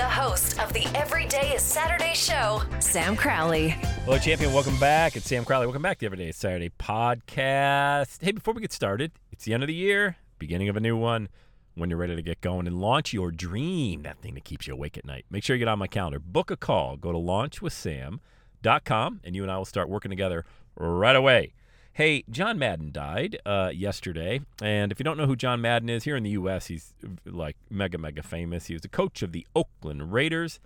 The host of the Everyday is Saturday show, Sam Crowley. Hello, champion. Welcome back. It's Sam Crowley. Welcome back to the Everyday is Saturday podcast. Hey, before we get started, it's the end of the year, beginning of a new one. When you're ready to get going and launch your dream, that thing that keeps you awake at night, make sure you get on my calendar. Book a call. Go to launchwithsam.com, and you and I will start working together right away. Hey, John Madden died uh, yesterday, and if you don't know who John Madden is, here in the U.S., he's like mega, mega famous. He was the coach of the Oakland Raiders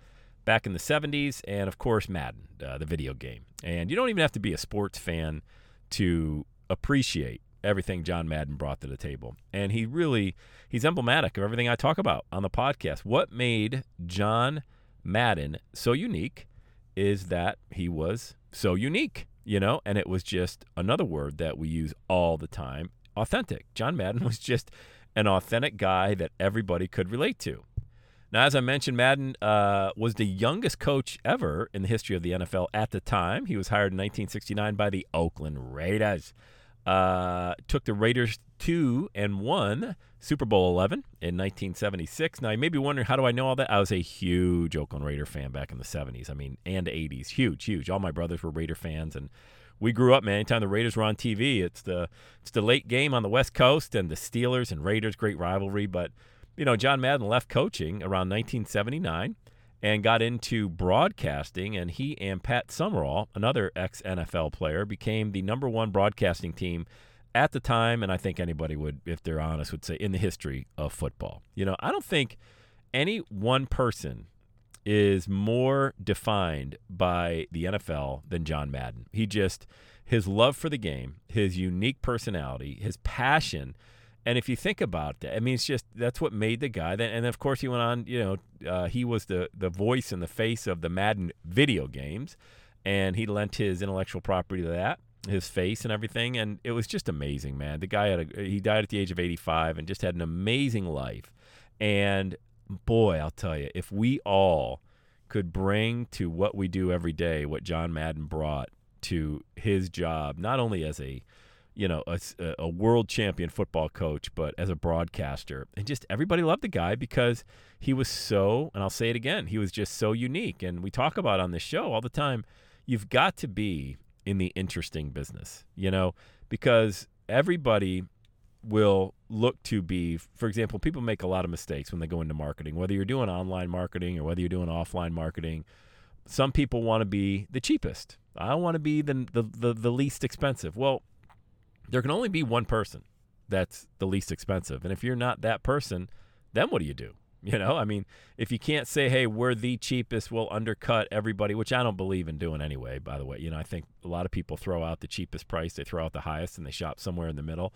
back in the 70s, and of course, Madden, uh, the video game. And you don't even have to be a sports fan to appreciate everything John Madden brought to the table. And he really he's emblematic of everything I talk about on the podcast. What made John Madden so unique is that he was so unique, you know, and it was just another word that we use all the time, authentic. John Madden was just an authentic guy that everybody could relate to. Now, as I mentioned, Madden uh, was the youngest coach ever in the history of the NFL at the time. He was hired in 1969 by the Oakland Raiders. Uh, took the Raiders to and won Super Bowl 11 in 1976. Now, you may be wondering, how do I know all that? I was a huge Oakland Raider fan back in the 70s. I mean, and 80s. Huge, huge. All my brothers were Raider fans, and we grew up, man. Anytime the Raiders were on TV, it's the it's the late game on the West Coast, and the Steelers and Raiders, great rivalry. But you know, John Madden left coaching around 1979 and got into broadcasting, and he and Pat Summerall, another ex NFL player, became the number one broadcasting team at the time, and I think anybody would, if they're honest, would say in the history of football. You know, I don't think any one person is more defined by the NFL than John Madden. He just his love for the game, his unique personality, his passion and if you think about that, I mean, it's just that's what made the guy. And of course, he went on. You know, uh, he was the the voice and the face of the Madden video games, and he lent his intellectual property to that, his face and everything. And it was just amazing, man. The guy had a he died at the age of 85 and just had an amazing life. And boy, I'll tell you, if we all could bring to what we do every day what John Madden brought to his job, not only as a you know, a, a, world champion football coach, but as a broadcaster. And just everybody loved the guy because he was so, and I'll say it again, he was just so unique. And we talk about on this show all the time, you've got to be in the interesting business, you know, because everybody will look to be, for example, people make a lot of mistakes when they go into marketing, whether you're doing online marketing or whether you're doing offline marketing. Some people want to be the cheapest. I want to be the, the, the, the least expensive. Well, there can only be one person that's the least expensive. And if you're not that person, then what do you do? You know, I mean, if you can't say, hey, we're the cheapest, we'll undercut everybody, which I don't believe in doing anyway, by the way. You know, I think a lot of people throw out the cheapest price, they throw out the highest, and they shop somewhere in the middle.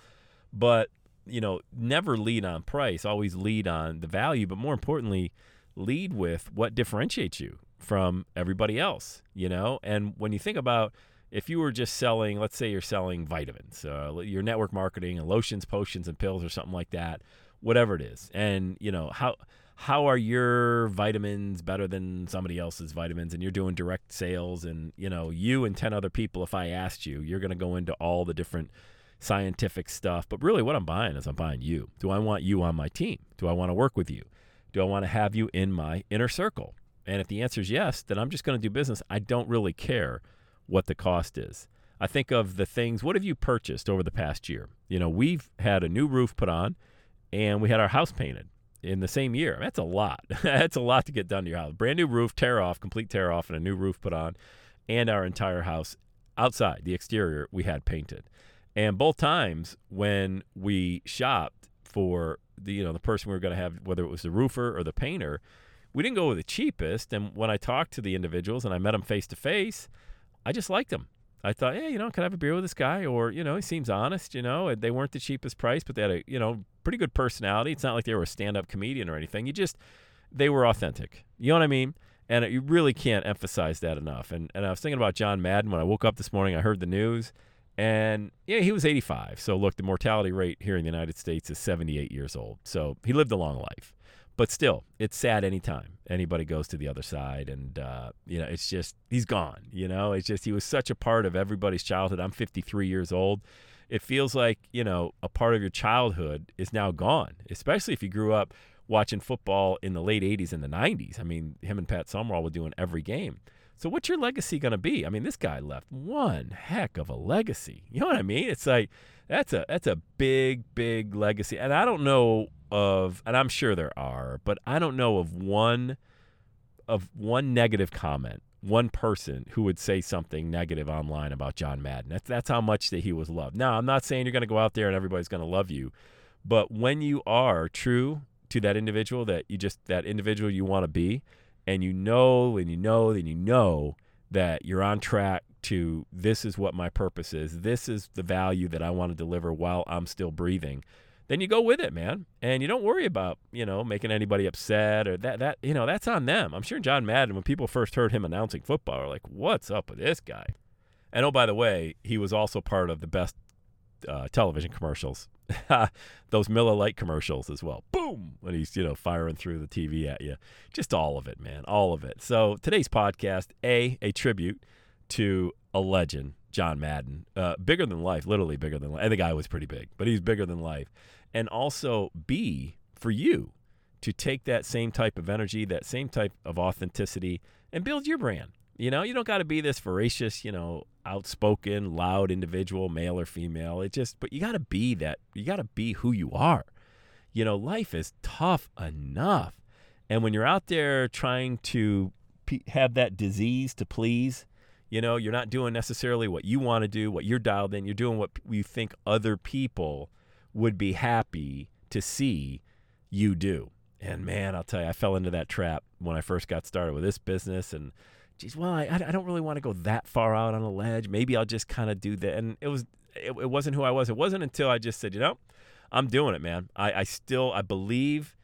But, you know, never lead on price, always lead on the value, but more importantly, lead with what differentiates you from everybody else, you know? And when you think about, if you were just selling, let's say you're selling vitamins, uh, your network marketing, lotions, potions, and pills, or something like that, whatever it is, and you know how how are your vitamins better than somebody else's vitamins, and you're doing direct sales, and you know you and ten other people, if I asked you, you're going to go into all the different scientific stuff, but really what I'm buying is I'm buying you. Do I want you on my team? Do I want to work with you? Do I want to have you in my inner circle? And if the answer is yes, then I'm just going to do business. I don't really care what the cost is. I think of the things, what have you purchased over the past year? You know, we've had a new roof put on and we had our house painted in the same year. That's a lot. That's a lot to get done to your house. Brand new roof, tear off, complete tear off, and a new roof put on, and our entire house outside, the exterior, we had painted. And both times when we shopped for the you know the person we were going to have, whether it was the roofer or the painter, we didn't go with the cheapest. And when I talked to the individuals and I met them face to face, I just liked them. I thought, yeah, you know, could I have a beer with this guy? Or, you know, he seems honest, you know, they weren't the cheapest price, but they had a, you know, pretty good personality. It's not like they were a stand up comedian or anything. You just, they were authentic. You know what I mean? And you really can't emphasize that enough. And, and I was thinking about John Madden when I woke up this morning, I heard the news, and yeah, he was 85. So look, the mortality rate here in the United States is 78 years old. So he lived a long life. But still, it's sad anytime anybody goes to the other side. And, uh, you know, it's just, he's gone. You know, it's just, he was such a part of everybody's childhood. I'm 53 years old. It feels like, you know, a part of your childhood is now gone, especially if you grew up watching football in the late 80s and the 90s. I mean, him and Pat Summerall were doing every game. So what's your legacy going to be? I mean, this guy left one heck of a legacy. You know what I mean? It's like that's a that's a big big legacy. And I don't know of, and I'm sure there are, but I don't know of one of one negative comment, one person who would say something negative online about John Madden. That's that's how much that he was loved. Now, I'm not saying you're going to go out there and everybody's going to love you, but when you are true to that individual that you just that individual you want to be, and you know and you know and you know that you're on track to this is what my purpose is. This is the value that I want to deliver while I'm still breathing then you go with it, man. And you don't worry about, you know, making anybody upset or that that you know, that's on them. I'm sure John Madden, when people first heard him announcing football, were like, What's up with this guy? And oh, by the way, he was also part of the best uh, television commercials, those Miller Lite commercials as well. Boom! When he's you know firing through the TV at you, just all of it, man, all of it. So today's podcast, a a tribute to a legend, John Madden, uh, bigger than life, literally bigger than life. And the guy was pretty big, but he's bigger than life and also B for you to take that same type of energy, that same type of authenticity, and build your brand. You know, you don't got to be this voracious, you know, outspoken, loud individual, male or female. It just, but you got to be that. You got to be who you are. You know, life is tough enough. And when you're out there trying to have that disease to please, you know, you're not doing necessarily what you want to do, what you're dialed in. You're doing what you think other people would be happy to see you do. And man, I'll tell you, I fell into that trap when I first got started with this business. And geez, well, I, I don't really want to go that far out on a ledge. Maybe I'll just kind of do that. And it was, it, it, wasn't who I was. It wasn't until I just said, you know, I'm doing it, man. I, I still, I believe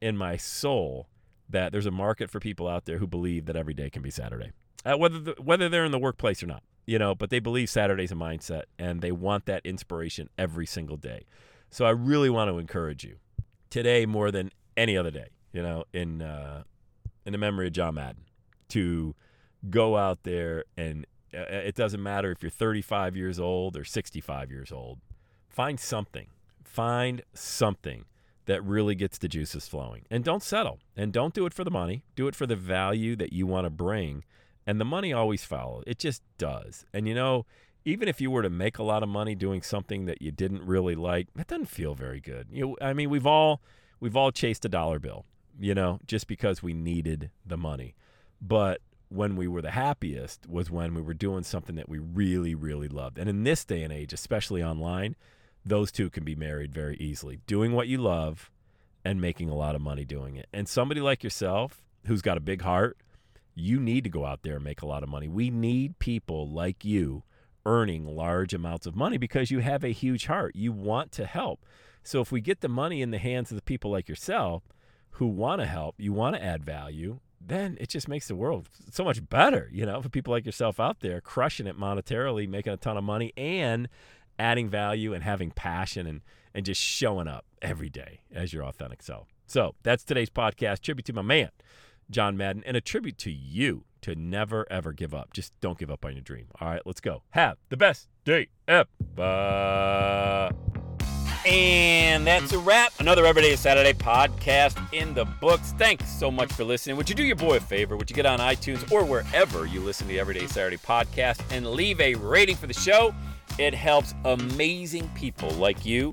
in my soul that there's a market for people out there who believe that every day can be Saturday, uh, whether the, whether they're in the workplace or not. You know, but they believe Saturday's a mindset and they want that inspiration every single day. So I really want to encourage you today more than any other day, you know, in uh, in the memory of John Madden, to go out there and uh, it doesn't matter if you're 35 years old or 65 years old. Find something. Find something that really gets the juices flowing. And don't settle. And don't do it for the money. Do it for the value that you want to bring. And the money always follows. It just does. And you know, even if you were to make a lot of money doing something that you didn't really like, that doesn't feel very good. You I mean, we've all we've all chased a dollar bill, you know, just because we needed the money. But when we were the happiest was when we were doing something that we really really loved. And in this day and age, especially online, those two can be married very easily. Doing what you love and making a lot of money doing it. And somebody like yourself who's got a big heart, you need to go out there and make a lot of money. We need people like you earning large amounts of money because you have a huge heart. You want to help. So if we get the money in the hands of the people like yourself who want to help, you want to add value, then it just makes the world so much better, you know, for people like yourself out there crushing it monetarily, making a ton of money and adding value and having passion and and just showing up every day as your authentic self. So, that's today's podcast. Tribute to my man, John Madden, and a tribute to you to never ever give up. Just don't give up on your dream. All right, let's go. Have the best day ever. And that's a wrap. Another Everyday Saturday podcast in the books. Thanks so much for listening. Would you do your boy a favor? Would you get on iTunes or wherever you listen to the Everyday Saturday podcast and leave a rating for the show? It helps amazing people like you